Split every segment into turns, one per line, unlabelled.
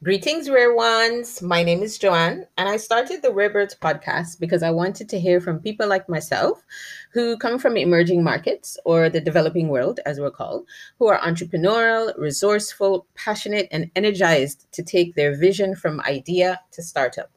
Greetings, rare ones. My name is Joanne, and I started the Rare Birds podcast because I wanted to hear from people like myself who come from emerging markets or the developing world, as we're called, who are entrepreneurial, resourceful, passionate, and energized to take their vision from idea to startup.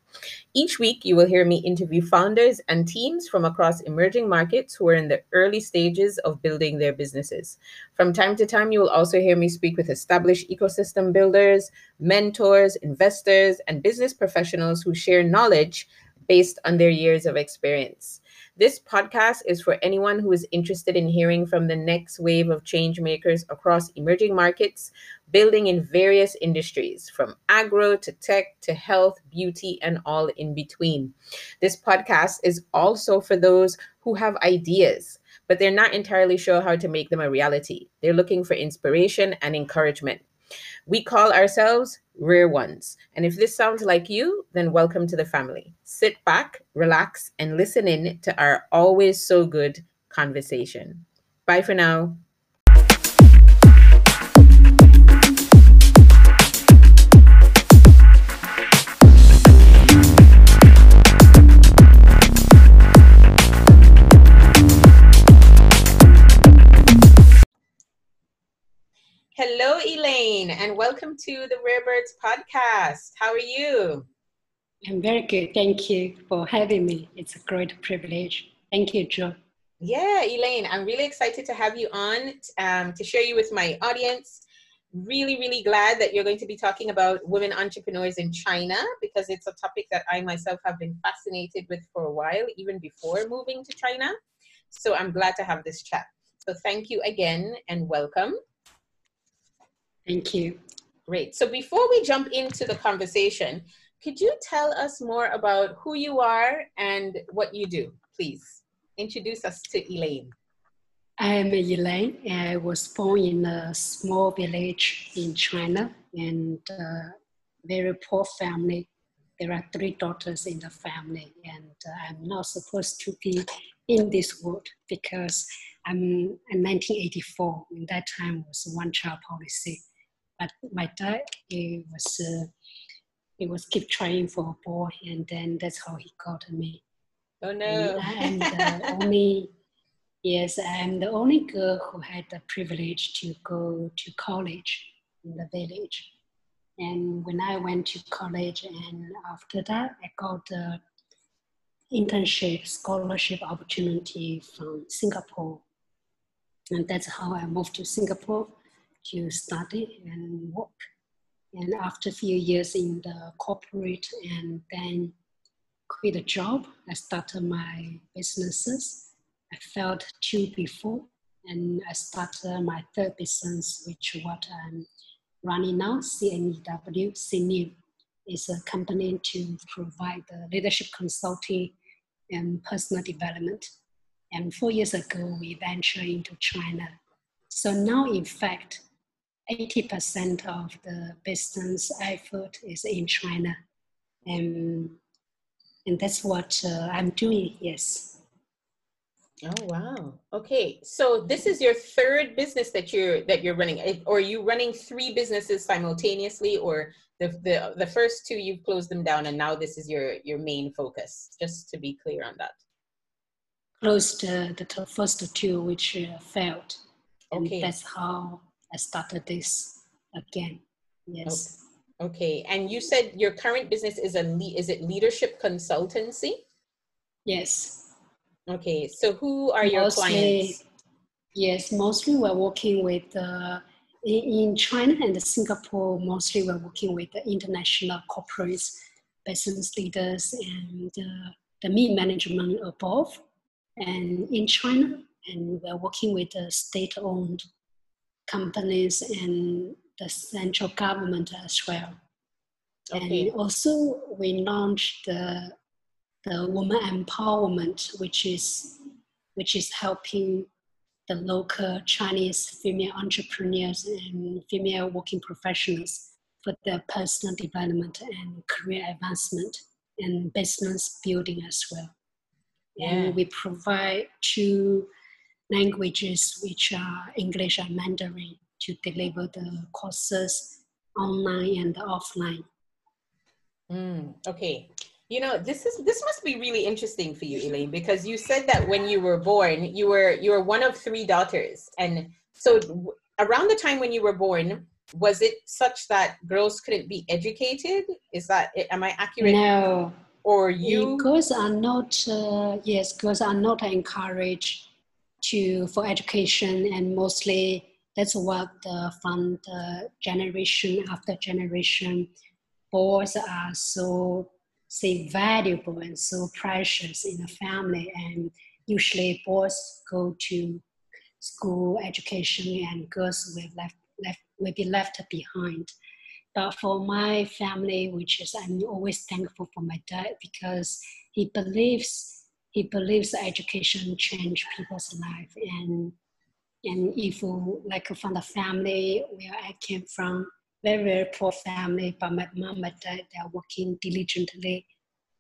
Each week, you will hear me interview founders and teams from across emerging markets who are in the early stages of building their businesses. From time to time, you will also hear me speak with established ecosystem builders, mentors, investors, and business professionals who share knowledge based on their years of experience. This podcast is for anyone who is interested in hearing from the next wave of change makers across emerging markets, building in various industries from agro to tech to health, beauty, and all in between. This podcast is also for those who have ideas, but they're not entirely sure how to make them a reality. They're looking for inspiration and encouragement. We call ourselves Rare Ones. And if this sounds like you, then welcome to the family. Sit back, relax, and listen in to our always so good conversation. Bye for now. And welcome to the Rare Birds podcast. How are you?
I'm very good. Thank you for having me. It's a great privilege. Thank you, Joe.
Yeah, Elaine, I'm really excited to have you on um, to share you with my audience. Really, really glad that you're going to be talking about women entrepreneurs in China because it's a topic that I myself have been fascinated with for a while, even before moving to China. So I'm glad to have this chat. So thank you again and welcome.
Thank you.
Great. So before we jump into the conversation, could you tell us more about who you are and what you do, please? Introduce us to Elaine.
I am Elaine. I was born in a small village in China and a very poor family. There are three daughters in the family, and I'm not supposed to be in this world because I'm in 1984. In that time was one child policy but my dad, he was, uh, he was keep trying for a boy, and then that's how he got me.
Oh no!
And I'm the only, yes, I'm the only girl who had the privilege to go to college in the village. And when I went to college, and after that, I got the internship scholarship opportunity from Singapore. And that's how I moved to Singapore to study and work. And after a few years in the corporate and then quit a job, I started my businesses. I failed two before and I started my third business, which what I'm running now, CNEW, CNEW is a company to provide the leadership consulting and personal development. And four years ago, we ventured into China. So now, in fact, 80% of the business I effort is in China. And, and that's what uh, I'm doing, yes.
Oh wow. Okay. So this is your third business that you're that you're running. Or are you running three businesses simultaneously or the, the the first two you've closed them down and now this is your your main focus just to be clear on that
closed uh, the first two which uh, failed and okay. that's how I started this again. Yes.
Okay. And you said your current business is a le- is it leadership consultancy?
Yes.
Okay. So who are your clients?
Yes, mostly we're working with uh, in China and Singapore. Mostly we're working with the international corporates, business leaders, and uh, the mid management above. And in China, and we're working with the state-owned companies and the central government as well. Okay. And also, we launched the the woman empowerment, which is which is helping the local Chinese female entrepreneurs and female working professionals for their personal development and career advancement and business building as well. Yeah. And we provide two languages, which are English and Mandarin, to deliver the courses online and offline.
Mm, okay. You know, this is this must be really interesting for you, Elaine, because you said that when you were born, you were you were one of three daughters, and so around the time when you were born, was it such that girls couldn't be educated? Is that am I accurate?
No.
Or you?
Girls are not. Uh, yes, girls are not encouraged to for education, and mostly that's what the, the generation after generation, boys are so say valuable and so precious in the family and usually boys go to school education and girls will left, left will be left behind. But for my family which is i'm always thankful for my dad because he believes he believes education change people's life and and if like from the family where i came from very, very poor family, but my mom and dad, they are working diligently,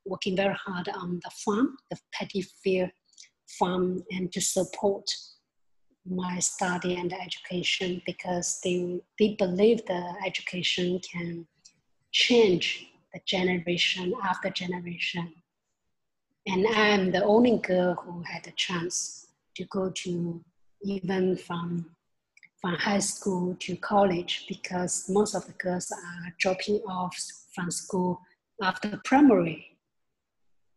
working very hard on the farm, the paddy field farm, and to support my study and education because they, they believe the education can change the generation after generation. And I'm the only girl who had a chance to go to even from from high school to college because most of the girls are dropping off from school after primary.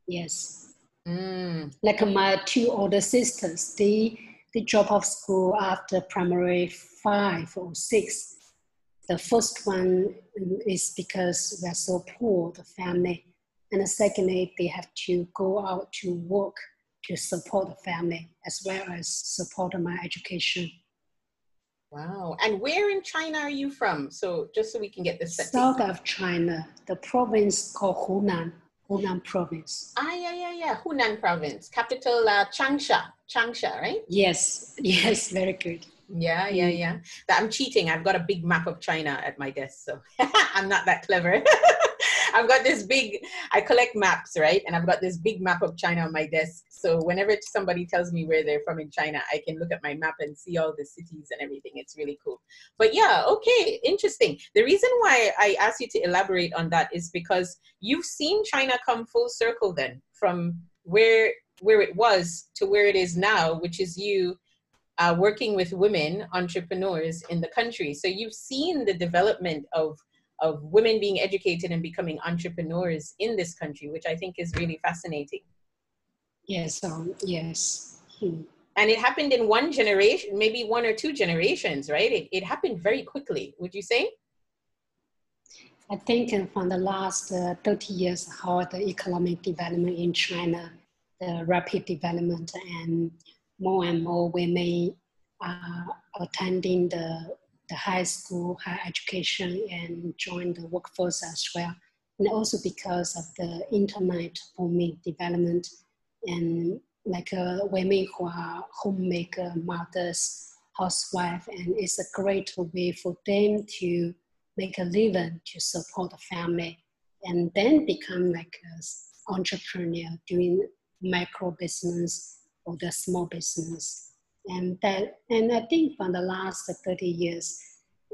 Yes. Mm. Like my two older sisters, they, they drop off school after primary five or six. The first one is because we're so poor, the family. And secondly, they have to go out to work to support the family as well as support my education.
Wow. And where in China are you from? So just so we can get this
South of China, the province called Hunan, Hunan province.
Ah, yeah, yeah, yeah. Hunan province. Capital uh, Changsha. Changsha, right?
Yes, yes, very good.
Yeah, yeah, mm. yeah. That I'm cheating. I've got a big map of China at my desk, so I'm not that clever. I've got this big, I collect maps, right? And I've got this big map of China on my desk. So whenever somebody tells me where they're from in China, I can look at my map and see all the cities and everything. It's really cool. But yeah, okay, interesting. The reason why I asked you to elaborate on that is because you've seen China come full circle then from where where it was to where it is now, which is you uh, working with women entrepreneurs in the country. So you've seen the development of of women being educated and becoming entrepreneurs in this country, which I think is really fascinating.
Yes, um, yes. Hmm.
And it happened in one generation, maybe one or two generations, right? It, it happened very quickly, would you say?
I think from the last uh, 30 years, how the economic development in China, the rapid development, and more and more women are attending the the high school, higher education, and join the workforce as well. And also because of the internet booming development and like uh, women who are homemaker mothers, housewife, and it's a great way for them to make a living to support the family and then become like an entrepreneur doing micro business or the small business and that and I think for the last 30 years,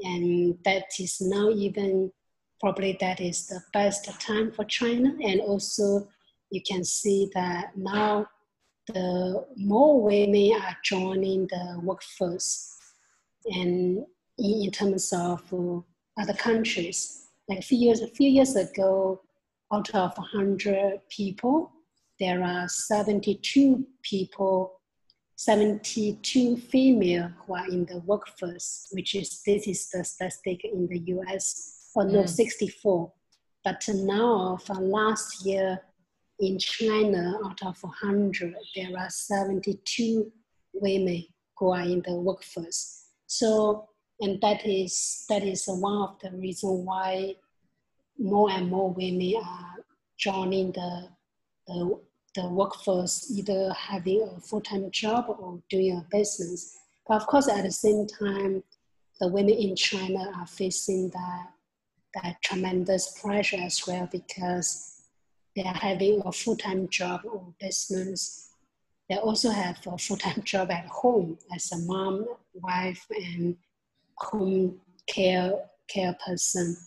and that is now even probably that is the best time for China, and also you can see that now the more women are joining the workforce, and in, terms of uh, other countries, like a few years a few years ago, out of 100 people, there are 72 people 72 female who are in the workforce, which is this is the statistic in the US, or no, mm. 64. But now, from last year in China, out of 100, there are 72 women who are in the workforce. So, and that is that is one of the reasons why more and more women are joining the the the workforce either having a full-time job or doing a business. But of course, at the same time, the women in China are facing that, that tremendous pressure as well because they are having a full-time job or business. They also have a full-time job at home as a mom, wife, and home care care person.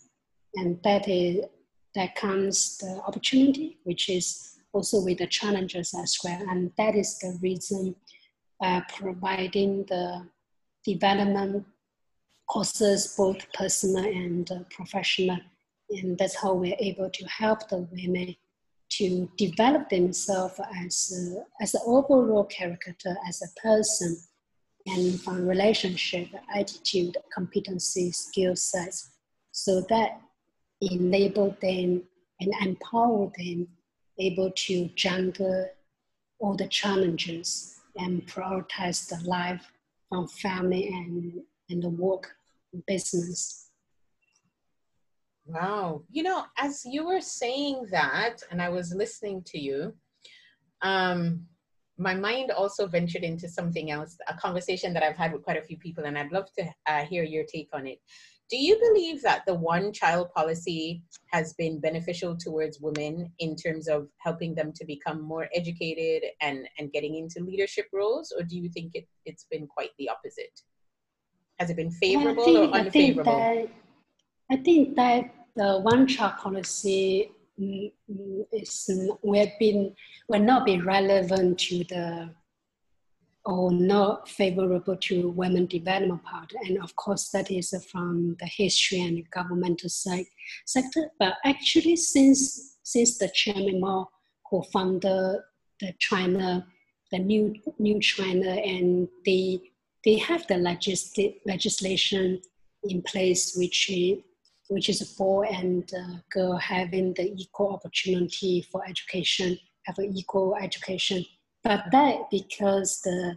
And that is that comes the opportunity, which is also with the challenges as well. And that is the reason uh, providing the development courses, both personal and uh, professional. And that's how we're able to help the women to develop themselves as, a, as an overall character, as a person, and from relationship, attitude, competency, skill sets, so that enable them and empower them able to juggle all the challenges and prioritize the life from family and, and the work and business.
Wow. You know, as you were saying that, and I was listening to you, um, my mind also ventured into something else, a conversation that I've had with quite a few people, and I'd love to uh, hear your take on it. Do you believe that the one child policy has been beneficial towards women in terms of helping them to become more educated and, and getting into leadership roles, or do you think it, it's been quite the opposite? Has it been favorable think, or unfavorable?
I think, that, I think that the one child policy mm, mm, is we've been will not be relevant to the or not favorable to women development part. And of course, that is from the history and governmental side, sector. But actually, since since the Chairman Mao, who founded the China, the new new China, and they they have the legisl- legislation in place, which is which is boy and uh, girl having the equal opportunity for education, have an equal education but that because the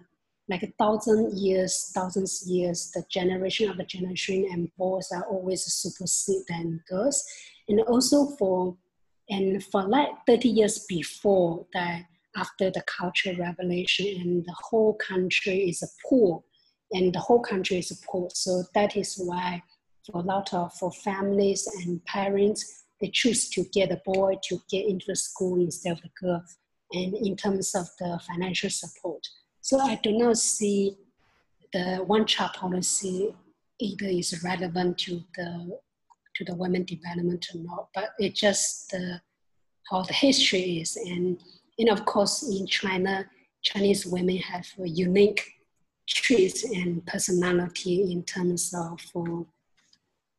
like a thousand years, thousands years, the generation the generation and boys are always supersede than girls. And also for and for like 30 years before that after the cultural revolution and the whole country is poor and the whole country is poor. So that is why for a lot of for families and parents, they choose to get a boy to get into the school instead of the girl and in terms of the financial support. So I do not see the one child policy either is relevant to the to the women development or not, but it just uh, how the history is. And, and of course, in China, Chinese women have a unique traits and personality in terms of uh,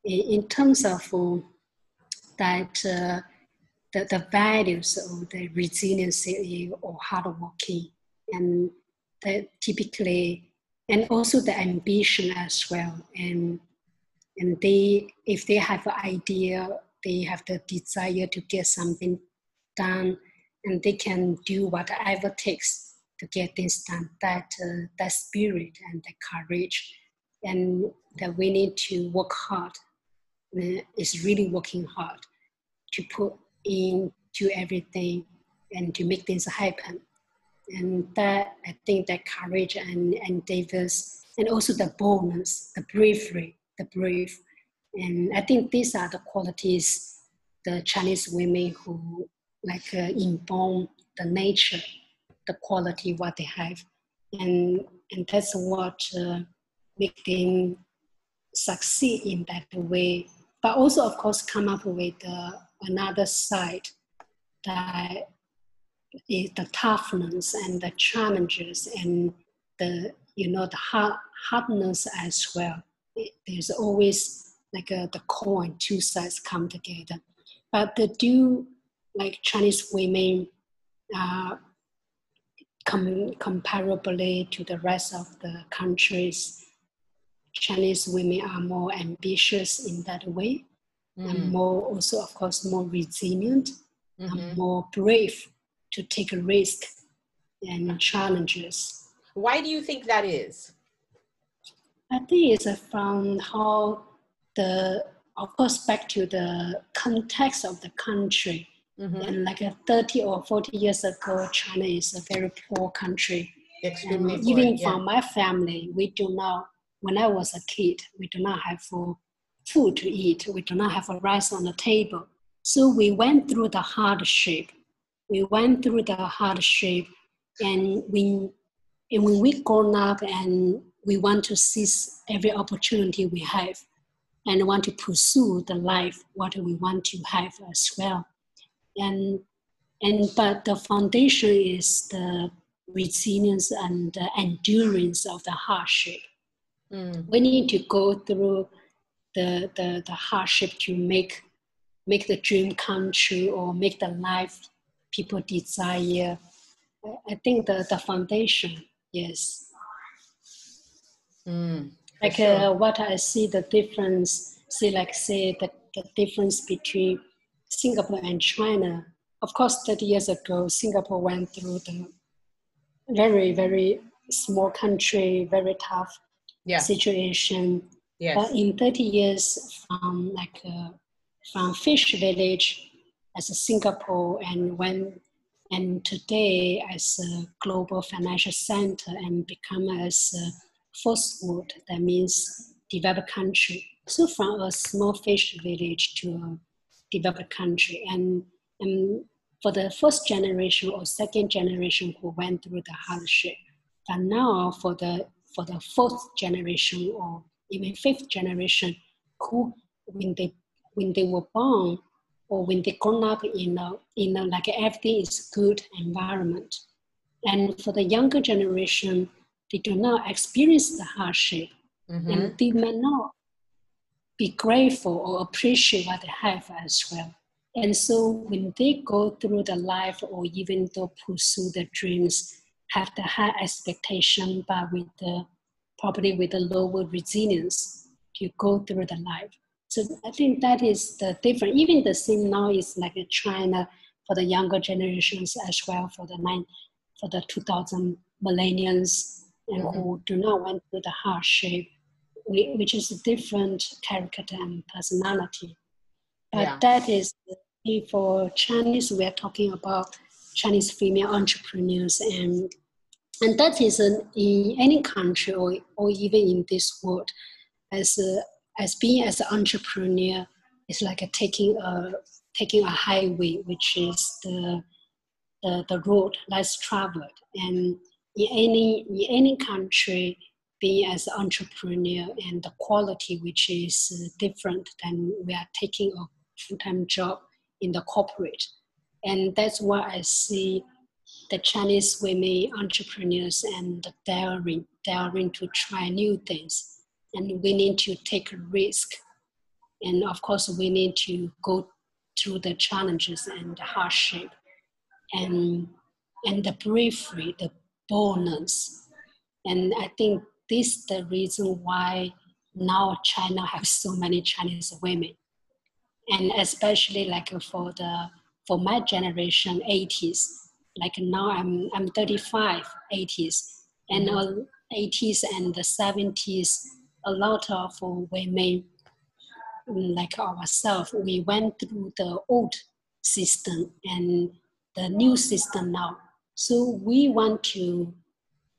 in terms of uh, that uh, the, the values of the resiliency or hardworking and that typically and also the ambition as well. And and they if they have an idea they have the desire to get something done and they can do whatever takes to get things done. That uh, that spirit and the courage and that we need to work hard uh, is really working hard to put into everything and to make things happen. And that, I think that courage and, Davis, and also the boldness, the bravery, the brave. And I think these are the qualities the Chinese women who like uh, inborn the nature, the quality what they have. And, and that's what uh, make them succeed in that way. But also, of course, come up with uh, another side that is the toughness and the challenges and the you know the hard, hardness as well. It, there's always like a, the coin, two sides come together. But the do like Chinese women uh, com- comparably to the rest of the countries, Chinese women are more ambitious in that way mm. and more also of course more resilient mm-hmm. and more brave to take a risk and challenges
why do you think that is
i think it's from how the of course back to the context of the country mm-hmm. and like a 30 or 40 years ago china is a very poor country
Extremely poor,
even
yeah.
for my family we do not when i was a kid we do not have for food to eat. We do not have a rice on the table. So we went through the hardship. We went through the hardship, and we, and when we grown up and we want to seize every opportunity we have, and want to pursue the life what we want to have as well. And and but the foundation is the resilience and the endurance of the hardship. Mm. We need to go through the, the, the hardship to make make the dream come true or make the life people desire. I think the, the foundation, yes. Mm, like sure. uh, what I see the difference, see like say the, the difference between Singapore and China. Of course, 30 years ago, Singapore went through the very, very small country, very tough yeah. situation. Yes. But in 30 years from like uh, from fish village as a Singapore and when and today as a global financial center and become as a first world, that means developed country. So from a small fish village to a developed country and, and for the first generation or second generation who went through the hardship. But now for the for the fourth generation or even fifth generation who when they when they were born or when they grown up in a in a like everything is good environment. And for the younger generation, they do not experience the hardship mm-hmm. and they may not be grateful or appreciate what they have as well. And so when they go through the life or even though pursue their dreams, have the high expectation, but with the probably with a lower resilience to go through the life. So I think that is the difference. Even the same now is like China for the younger generations as well for the nine for the 2000 millennials and mm-hmm. who do not went through the hardship, which is a different character and personality. But yeah. that is for Chinese, we are talking about Chinese female entrepreneurs and and that is an, in any country or, or even in this world as a, as being as an entrepreneur is like a taking a taking a highway which is the the, the road less traveled and in any in any country being as an entrepreneur and the quality which is uh, different than we are taking a full-time job in the corporate. And that's why I see the Chinese women entrepreneurs and daring, daring to try new things. And we need to take a risk. And of course, we need to go through the challenges and the hardship and, and the bravery, the boldness. And I think this is the reason why now China has so many Chinese women and especially like for the for my generation 80s like now i'm i'm 35 80s and mm-hmm. 80s and the 70s a lot of women like ourselves we went through the old system and the new system now so we want to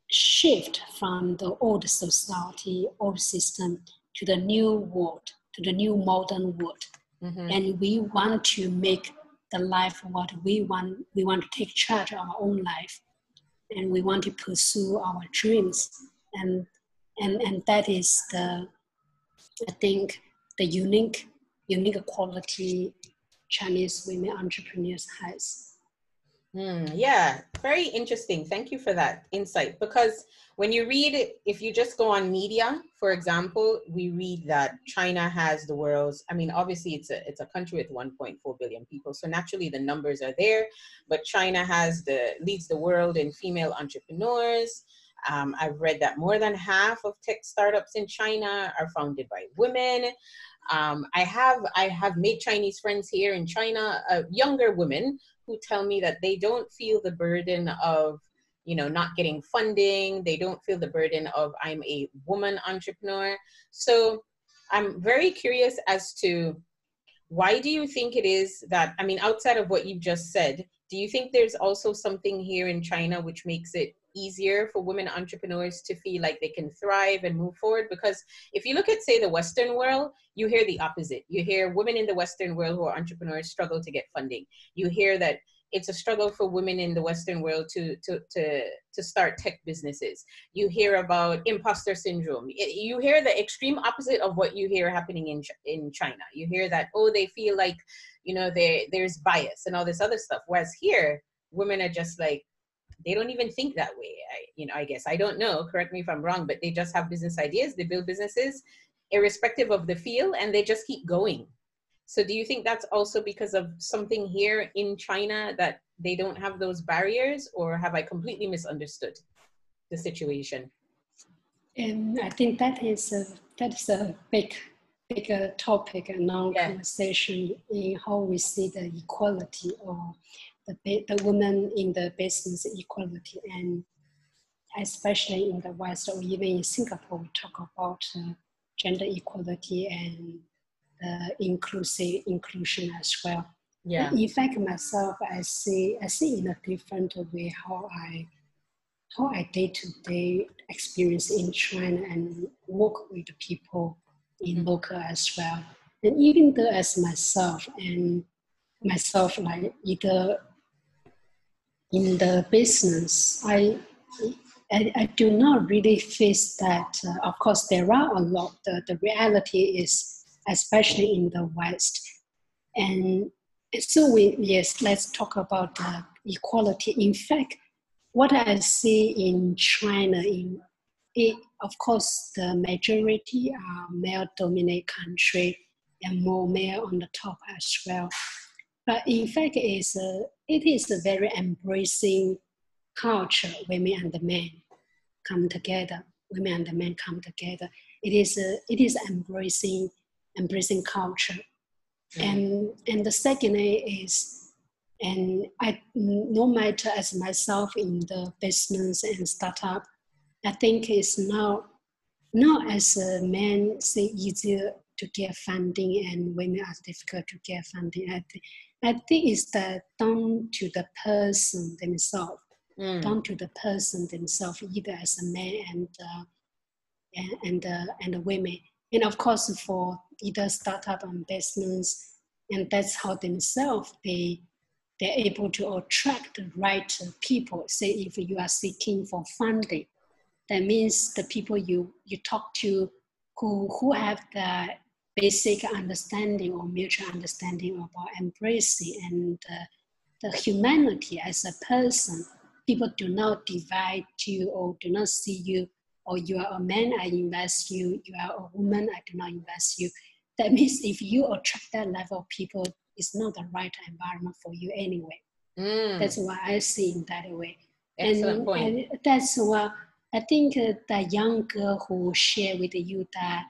shift from the old society old system to the new world to the new modern world Mm-hmm. And we want to make the life what we want. We want to take charge of our own life, and we want to pursue our dreams. And and and that is the, I think, the unique unique quality Chinese women entrepreneurs has.
Mm, yeah, very interesting. Thank you for that insight. Because when you read, if you just go on media, for example, we read that China has the world's. I mean, obviously, it's a it's a country with 1.4 billion people, so naturally the numbers are there. But China has the leads the world in female entrepreneurs. Um, I've read that more than half of tech startups in China are founded by women. Um, I have I have made Chinese friends here in China, uh, younger women who tell me that they don't feel the burden of you know not getting funding. They don't feel the burden of i'm a woman entrepreneur. So i'm very curious as to why do you think it is that i mean outside of what you've just said do you think there's also something here in china which makes it easier for women entrepreneurs to feel like they can thrive and move forward because if you look at say the western world you hear the opposite you hear women in the western world who are entrepreneurs struggle to get funding you hear that it's a struggle for women in the Western world to to to to start tech businesses. You hear about imposter syndrome. You hear the extreme opposite of what you hear happening in in China. You hear that oh they feel like you know there there's bias and all this other stuff. Whereas here, women are just like they don't even think that way. I, you know, I guess I don't know. Correct me if I'm wrong, but they just have business ideas. They build businesses, irrespective of the field, and they just keep going so do you think that's also because of something here in China that they don't have those barriers or have I completely misunderstood the situation?
And I think that is a, that's a big, bigger topic and now yeah. conversation in how we see the equality or the, the women in the business equality and especially in the West or even in Singapore, we talk about uh, gender equality and inclusive inclusion as well. Yeah. In fact, myself, I see I see in a different way how I how I day to day experience in China and work with people in mm-hmm. local as well. And even though as myself and myself like either in the business, I I, I do not really face that. Uh, of course, there are a lot. The, the reality is especially in the West. And so we yes, let's talk about the equality. In fact, what I see in China, in it, of course, the majority are male-dominated country and more male on the top as well. But in fact, it's a, it is a very embracing culture. Women and the men come together. Women and the men come together. It is a, it is embracing embracing culture. Mm. And and the second is, and I no matter as myself in the business and startup, I think it's now not as a man say easier to get funding and women are difficult to get funding. I think I think it's that down to the person themselves, mm. down to the person themselves, either as a man and uh, and and, uh, and the women and of course for either startup and business and that's how themselves they they're able to attract the right people say if you are seeking for funding that means the people you you talk to who who have the basic understanding or mutual understanding about embracing and uh, the humanity as a person people do not divide you or do not see you or you are a man, I invest you, you are a woman, I do not invest you. That means if you attract that level of people, it's not the right environment for you anyway. Mm. That's why I see in that way. Excellent and, point. and that's why I think uh, the young girl who share with you that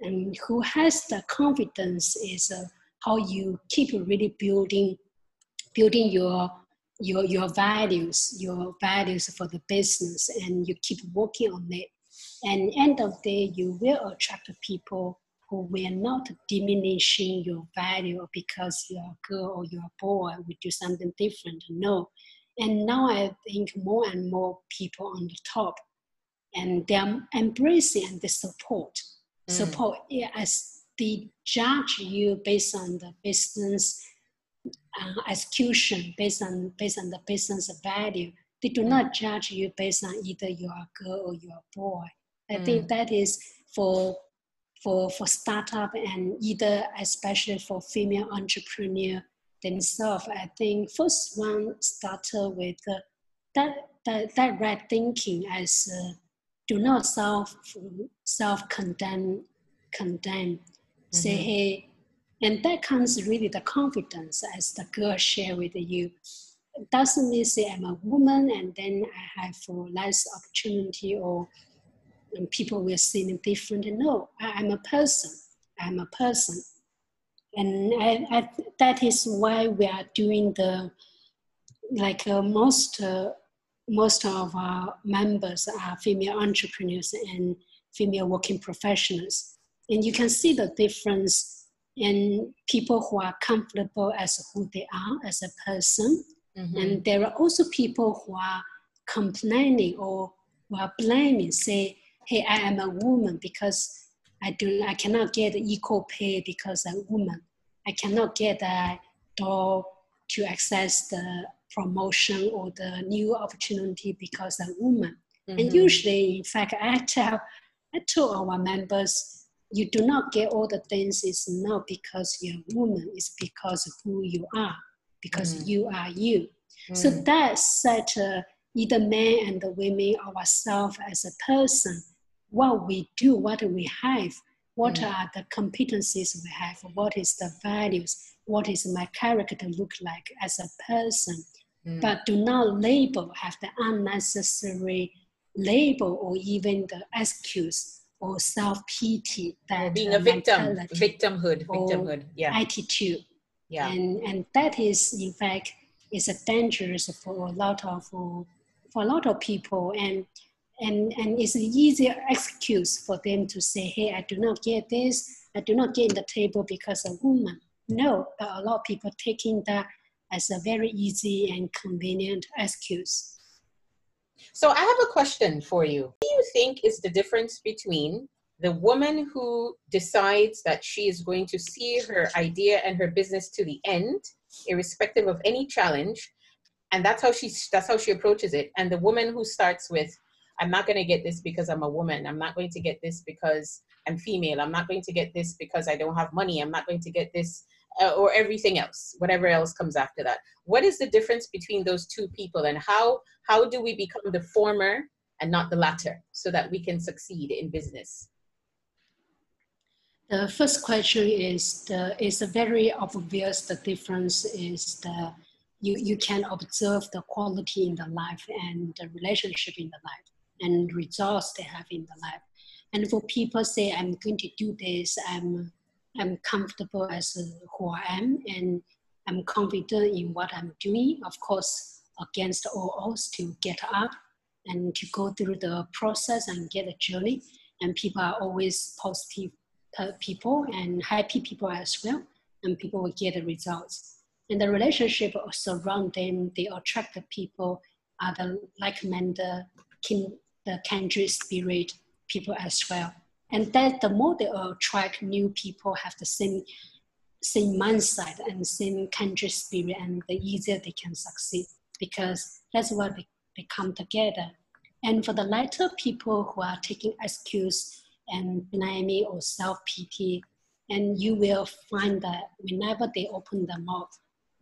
and who has the confidence is uh, how you keep really building building your your your values, your values for the business, and you keep working on it. And end of the day, you will attract people who will not diminishing your value because you're a girl or you're a boy we do something different. No. And now I think more and more people on the top and they're embracing and they support. Mm. Support yeah, as they judge you based on the business uh, execution based on based on the business value. They do not judge you based on either you're a girl or you're a boy. I mm. think that is for for for startup and either especially for female entrepreneur themselves. I think first one started with uh, that, that that right thinking as uh, do not self self condemn condemn. Mm-hmm. Say hey and that comes really the confidence as the girl share with you. It doesn't mean say I'm a woman and then I have less opportunity or people will see me different. No, I, am a person. I'm a person. And I, I, that is why we are doing the, like uh, most, uh, most of our members are female entrepreneurs and female working professionals. And you can see the difference in people who are comfortable as who they are as a person. Mm-hmm. And there are also people who are complaining or who are blaming, say, hey, I am a woman because I do I cannot get equal pay because I'm a woman. I cannot get a door to access the promotion or the new opportunity because a woman. Mm-hmm. And usually, in fact, I tell, I tell our members, you do not get all the things is not because you're a woman, it's because of who you are, because mm-hmm. you are you. Mm-hmm. So mm. that set uh, either men and the women ourselves as a person, what we do, what we have, what mm. are the competencies we have, what is the values, what is my character look like as a person, mm. but do not label, have the unnecessary label or even the excuse or self-pity
that being a victim victimhood victimhood yeah.
attitude. Yeah. And and that is in fact is a dangerous for a lot of for a lot of people. And and and it's an easier excuse for them to say hey i do not get this. I do not get in the table because a woman. No but a lot of people taking that as a very easy and convenient excuse.
So I have a question for you. What do you think is the difference between the woman who decides that she is going to see her idea and her business to the end, irrespective of any challenge, and that's how she that's how she approaches it, and the woman who starts with, "I'm not going to get this because I'm a woman. I'm not going to get this because I'm female. I'm not going to get this because I don't have money. I'm not going to get this uh, or everything else, whatever else comes after that. What is the difference between those two people, and how how do we become the former and not the latter, so that we can succeed in business?
The first question is the is a very obvious. The difference is the you you can observe the quality in the life and the relationship in the life and results they have in the lab. And for people say, I'm going to do this, I'm I'm comfortable as uh, who I am and I'm confident in what I'm doing. Of course, against all odds to get up and to go through the process and get a journey. And people are always positive uh, people and happy people as well. And people will get the results. And the relationship surround them, they attract the people, are the like-minded, the kindred spirit people as well. And that the more they attract new people have the same same mindset and same country spirit, and the easier they can succeed because that's why they, they come together. And for the latter people who are taking excuse and blaming or self pity, and you will find that whenever they open their mouth,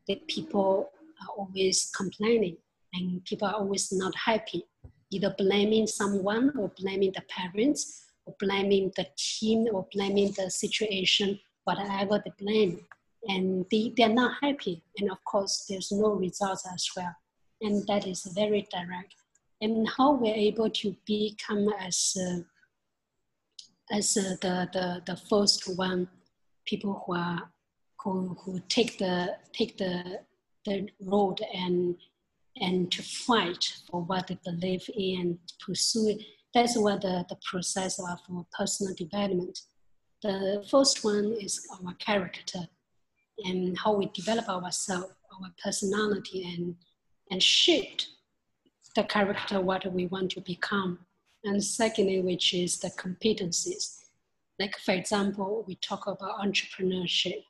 the people are always complaining and people are always not happy, either blaming someone or blaming the parents or blaming the team or blaming the situation, whatever they blame. And they, they're not happy. And of course, there's no results as well. And that is very direct. And how we're able to become as, uh, as uh, the, the, the first one, people who are who, who take the take the the road and and to fight for what they believe in, pursue it that's what the, the process of uh, personal development. The first one is our character and how we develop ourselves, our personality, and, and shape the character what we want to become. And secondly, which is the competencies. Like for example, we talk about entrepreneurship.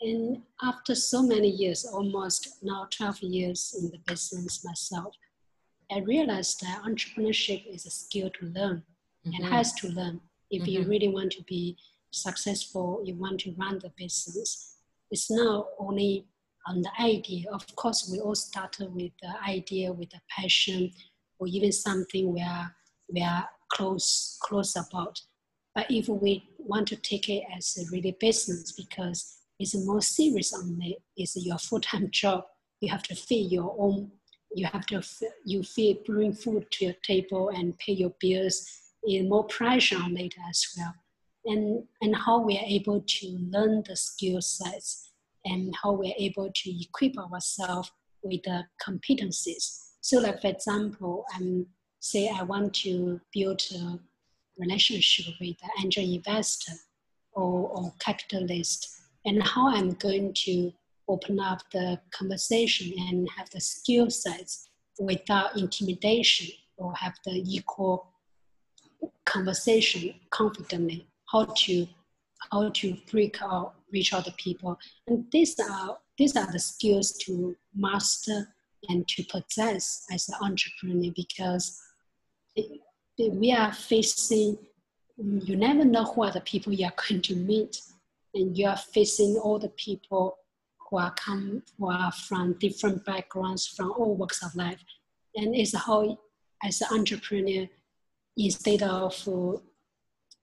And after so many years, almost now 12 years in the business myself, I realized that entrepreneurship is a skill to learn mm-hmm. and has to learn. If mm-hmm. you really want to be successful, you want to run the business. It's not only on the idea. Of course, we all started with the idea, with the passion, or even something we are we are close close about. But if we want to take it as a really business, because it's more serious on it, it's your full time job. You have to feed your own you have to you feed, bring food to your table and pay your bills. Is more pressure on it as well. And and how we are able to learn the skill sets and how we are able to equip ourselves with the competencies. So like for example i'm say i want to build a relationship with an angel investor or, or capitalist and how i'm going to open up the conversation and have the skill sets without intimidation or have the equal conversation confidently how to how to break our reach out to people. And these are these are the skills to master and to possess as an entrepreneur because it, it, we are facing you never know who are the people you are going to meet and you are facing all the people who are come who are from different backgrounds from all walks of life and it's how as an entrepreneur instead of uh,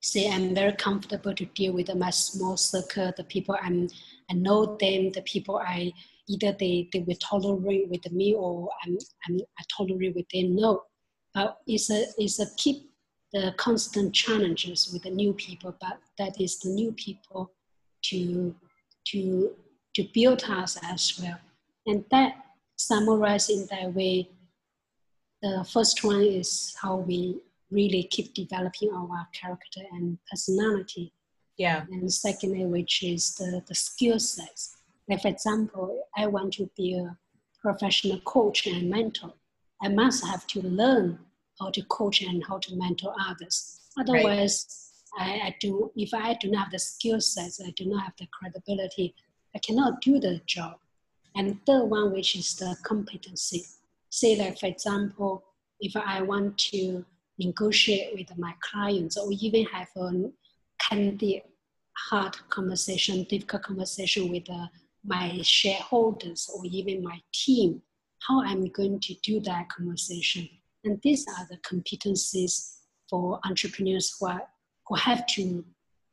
say I'm very comfortable to deal with my small circle, the people I'm, I know them, the people I either they, they will tolerate with me or I'm, I'm I tolerate with them. No, but it's a it's a keep the constant challenges with the new people, but that is the new people to to to build us as well, and that summarized in that way. The first one is how we really keep developing our character and personality.
Yeah.
And secondly, which is the, the skill sets. Like for example, I want to be a professional coach and mentor. I must have to learn how to coach and how to mentor others. Otherwise, right. I, I do if I do not have the skill sets, I do not have the credibility, I cannot do the job. And third one, which is the competency. Say like for example, if I want to negotiate with my clients or even have a candid, hard conversation, difficult conversation with uh, my shareholders or even my team, how I'm going to do that conversation. And these are the competencies for entrepreneurs who, are, who have to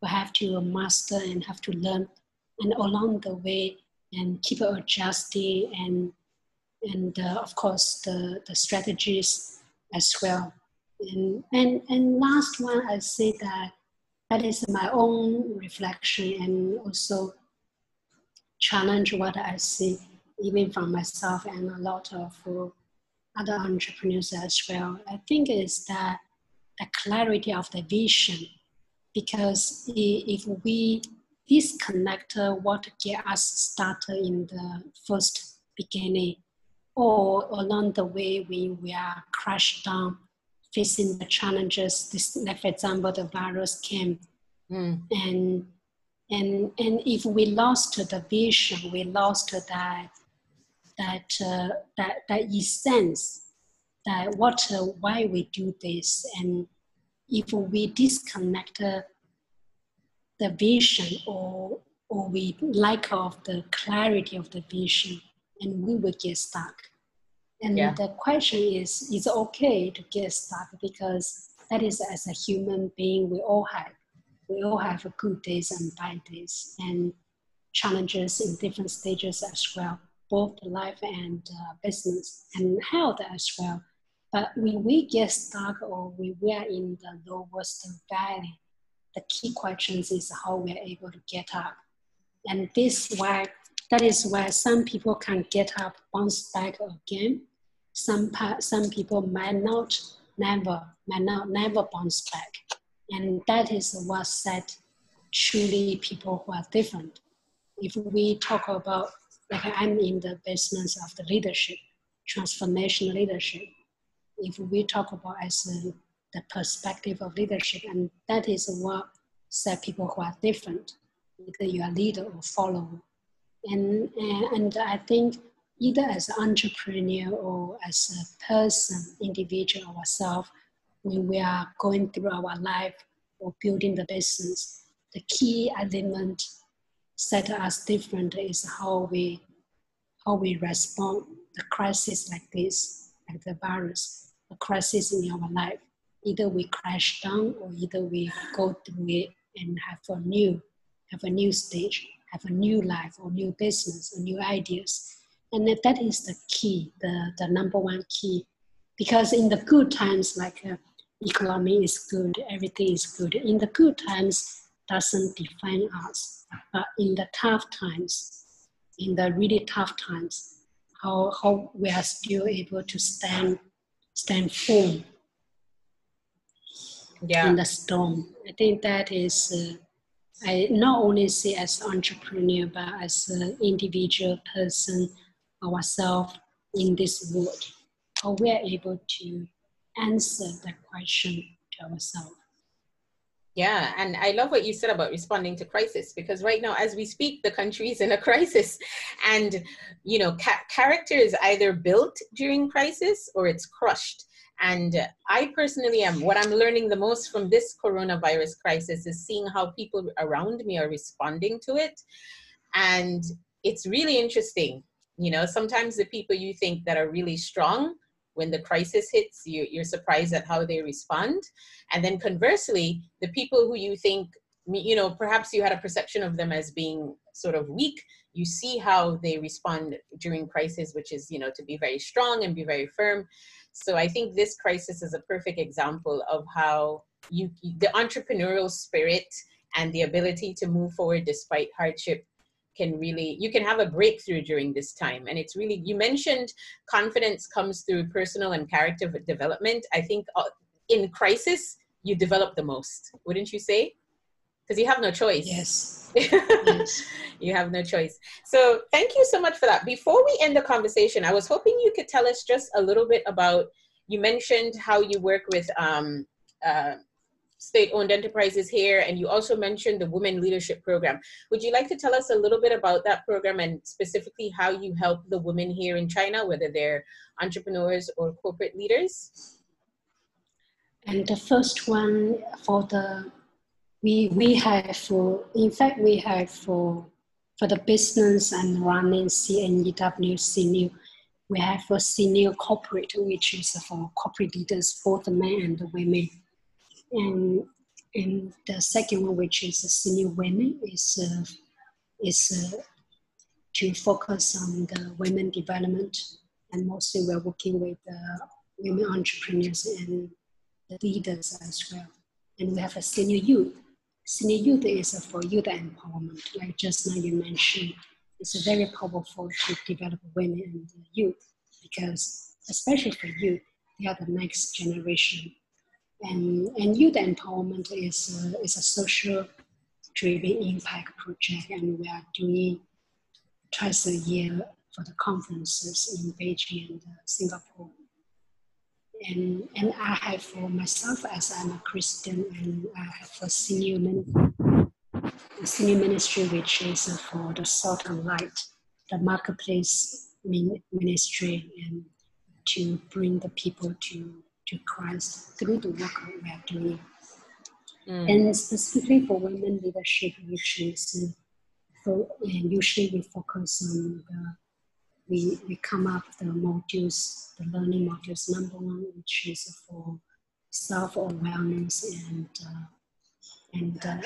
who have to master and have to learn and along the way and keep adjusting and and uh, of course the, the strategies as well and, and, and last one, I say that that is my own reflection and also challenge what I see even from myself and a lot of other entrepreneurs as well. I think is that the clarity of the vision, because if we disconnect what get us started in the first beginning, or along the way we, we are crushed down facing the challenges. This, like for example, the virus came, mm. and and and if we lost the vision, we lost that that uh, that that essence, that what uh, why we do this, and if we disconnect uh, the vision or or we lack of the clarity of the vision, and we will get stuck. And yeah. the question is, is it okay to get stuck? Because that is as a human being, we all have. We all have good days and bad days and challenges in different stages as well, both life and uh, business and health as well. But when we get stuck or we are in the lowest valley, the key questions is how we are able to get up. And this why that is why some people can get up, bounce back again, some some people might not never might not never bounce back, and that is what set truly people who are different. If we talk about like I'm in the business of the leadership, transformational leadership. If we talk about as a, the perspective of leadership, and that is what set people who are different, either you are leader or follower. And, and, and I think either as an entrepreneur or as a person, individual ourselves, when we are going through our life or building the business, the key element set us different is how we how we respond the crisis like this, like the virus, a crisis in our life. Either we crash down or either we go through it and have a new, have a new stage, have a new life or new business or new ideas. And that, that is the key the, the number one key. Because in the good times like uh, economy is good everything is good. In the good times doesn't define us. But in the tough times in the really tough times how, how we are still able to stand stand firm
yeah.
in the storm i think that is uh, I not only see as entrepreneur, but as an individual person ourselves in this world, how we are able to answer that question to ourselves.
Yeah, and I love what you said about responding to crisis because right now, as we speak, the country is in a crisis, and you know, ca- character is either built during crisis or it's crushed. And I personally am what I'm learning the most from this coronavirus crisis is seeing how people around me are responding to it, and it's really interesting. You know, sometimes the people you think that are really strong when the crisis hits, you, you're surprised at how they respond. And then conversely, the people who you think, you know, perhaps you had a perception of them as being sort of weak, you see how they respond during crisis, which is, you know, to be very strong and be very firm. So I think this crisis is a perfect example of how you, the entrepreneurial spirit and the ability to move forward despite hardship can really you can have a breakthrough during this time. And it's really you mentioned confidence comes through personal and character development. I think uh, in crisis you develop the most wouldn't you say? Because you have no choice.
Yes. yes.
You have no choice. So thank you so much for that. Before we end the conversation i was hoping you could tell us just a little bit about you mentioned how you work with um, uh, state-owned enterprises here, and you also mentioned the Women Leadership Program. Would you like to tell us a little bit about that program and specifically how you help the women here in China, whether they're entrepreneurs or corporate leaders?
And the first one for the we we have for in fact we have for for the business and running CNEW senior we have a senior corporate which is for corporate leaders both the men and the women and and the second one, which is senior women, is uh, is uh, to focus on the women development, and mostly we're working with uh, women entrepreneurs and leaders as well. And we have a senior youth. Senior youth is for youth empowerment, like just now you mentioned. It's very powerful to develop women and youth because, especially for youth, they are the next generation and, and youth empowerment is a, is a social driven impact project, and we are doing twice a year for the conferences in Beijing and uh, Singapore. And, and I have for myself, as I'm a Christian, and I have a senior ministry, senior ministry which is for the salt and light, the marketplace ministry, and to bring the people to to Christ through the work we are doing. Mm. And specifically for women leadership, which is for, and usually we focus on the we, we come up the modules, the learning modules. Number one, which is for self awareness and uh, and uh,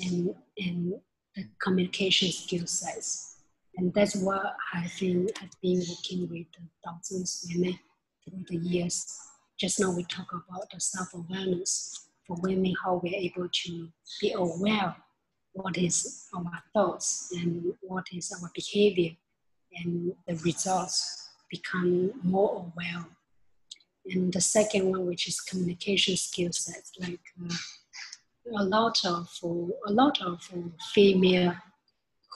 and and the communication skill sets. And that's what I think I've been working with thousands of women through the years just now we talk about the self-awareness for women, how we're able to be aware what is our thoughts and what is our behavior and the results become more aware. And the second one, which is communication skill sets, like uh, a lot of a lot of female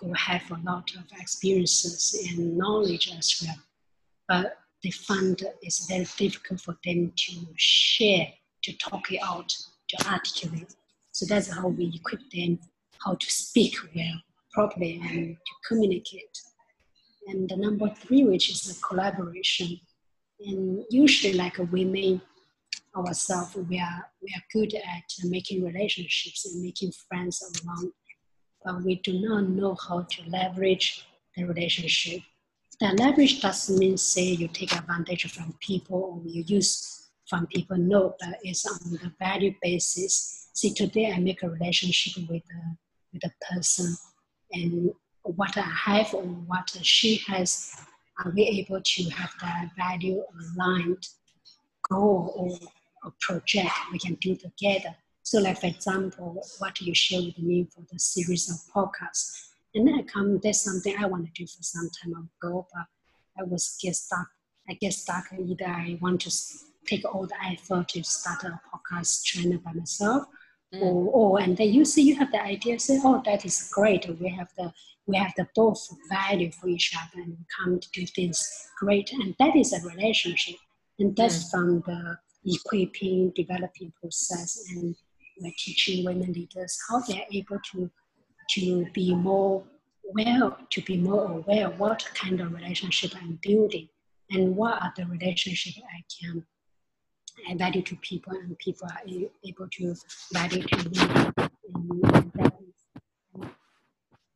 who have a lot of experiences and knowledge as well, but they find it's very difficult for them to share, to talk it out, to articulate. So that's how we equip them how to speak well, properly, and to communicate. And the number three, which is the collaboration. And usually, like women ourselves, we are we are good at making relationships and making friends around, but we do not know how to leverage the relationship the leverage doesn't mean say you take advantage from people or you use from people. No, but it's on the value basis. See, today I make a relationship with a, with a person and what I have or what she has, are we able to have that value aligned goal or a project we can do together? So like for example, what you share with me for the series of podcasts, and then I come, there's something I want to do for some time ago, but I was get stuck. I get stuck. Either I want to take all the effort to start a podcast channel by myself, mm. or, or and then you see you have the idea, say, oh, that is great. We have the we have the both value for each other and come to do things great, and that is a relationship, and that's mm. from the equipping, developing process and we're teaching women leaders how they're able to to be more well, to be more aware what kind of relationship I'm building and what are the relationship I can value to people and people are able to value to me. And that is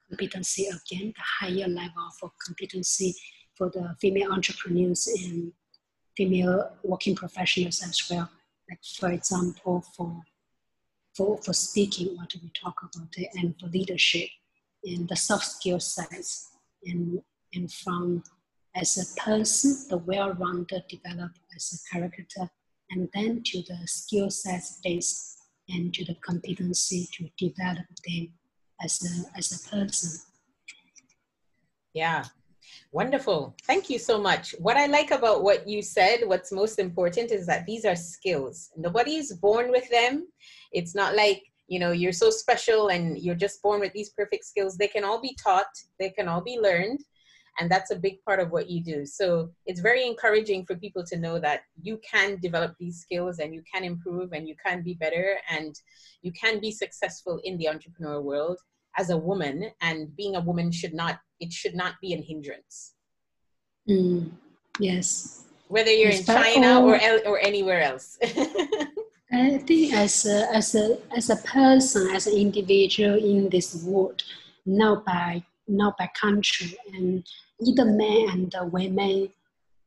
competency again, the higher level for competency for the female entrepreneurs and female working professionals as well. Like for example, for for, for speaking, what we talk about it, and for leadership and the soft skill sets and and from as a person, the well-rounded develop as a character, and then to the skill sets base and to the competency to develop them as a as a person.
Yeah, Wonderful. Thank you so much. What I like about what you said, what's most important is that these are skills. Nobody is born with them. It's not like, you know, you're so special and you're just born with these perfect skills. They can all be taught, they can all be learned. And that's a big part of what you do. So it's very encouraging for people to know that you can develop these skills and you can improve and you can be better and you can be successful in the entrepreneur world as a woman and being a woman should not it should not be an hindrance.
Mm, yes.
Whether you're in china or or anywhere else.
I think as a, as a as a person as an individual in this world not by not by country and either men and women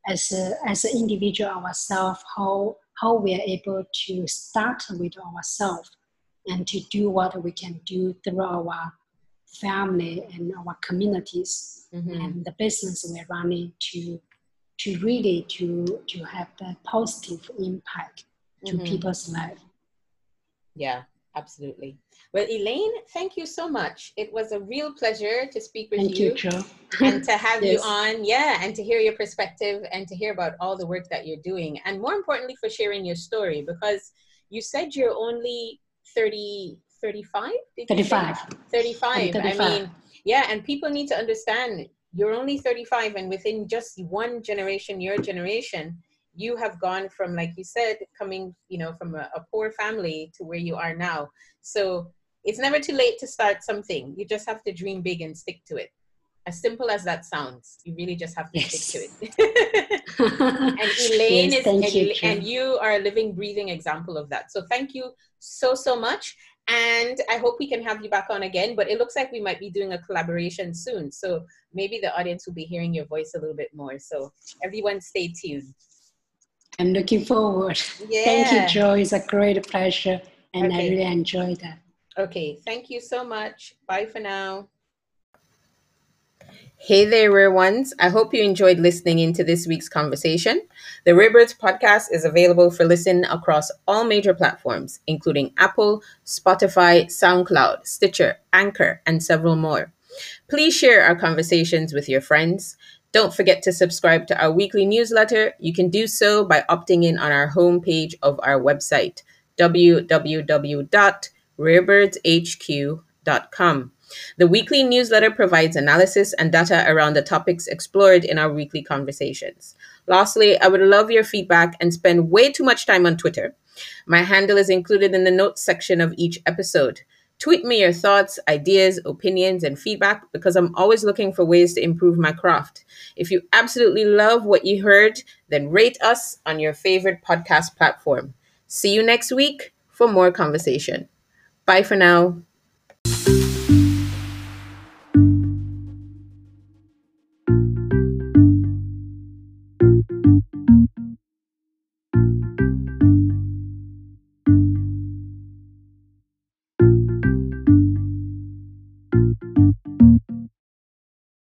as a, as an individual ourselves how how we are able to start with ourselves and to do what we can do through our family and our communities. Mm-hmm. and the business we're running to to really to to have that positive impact to mm-hmm. people's life.
Yeah absolutely. Well elaine thank you so much. It was a real pleasure to speak with
thank
you,
you
and to have yes. you on. Yeah and to hear your perspective and to hear about all the work that you're doing. And more importantly for sharing your story because you said you're only 30 35
35
35. 35 i mean yeah and people need to understand you're only 35 and within just one generation your generation you have gone from like you said coming you know from a, a poor family to where you are now. So it's never too late to start something. You just have to dream big and stick to it. As simple as that sounds you really just have to yes. stick to it. And elaine yes, is and you, and you are a living breathing example of that. So thank you so so much and I hope we can have you back on again. But it looks like we might be doing a collaboration soon. So maybe the audience will be hearing your voice a little bit more. So everyone stay tuned.
I'm looking forward. Yeah. Thank you, Joe. It's a great pleasure. And okay. I really enjoyed that.
Okay. Thank you so much. Bye for now. Hey there, rare ones. I hope you enjoyed listening into this week's conversation. The Rarebirds podcast is available for listen across all major platforms, including Apple, Spotify, SoundCloud, Stitcher, Anchor, and several more. Please share our conversations with your friends. Don't forget to subscribe to our weekly newsletter. You can do so by opting in on our homepage of our website, www.rarebirdshq.com. The weekly newsletter provides analysis and data around the topics explored in our weekly conversations. Lastly, I would love your feedback and spend way too much time on Twitter. My handle is included in the notes section of each episode. Tweet me your thoughts, ideas, opinions, and feedback because I'm always looking for ways to improve my craft. If you absolutely love what you heard, then rate us on your favorite podcast platform. See you next week for more conversation. Bye for now.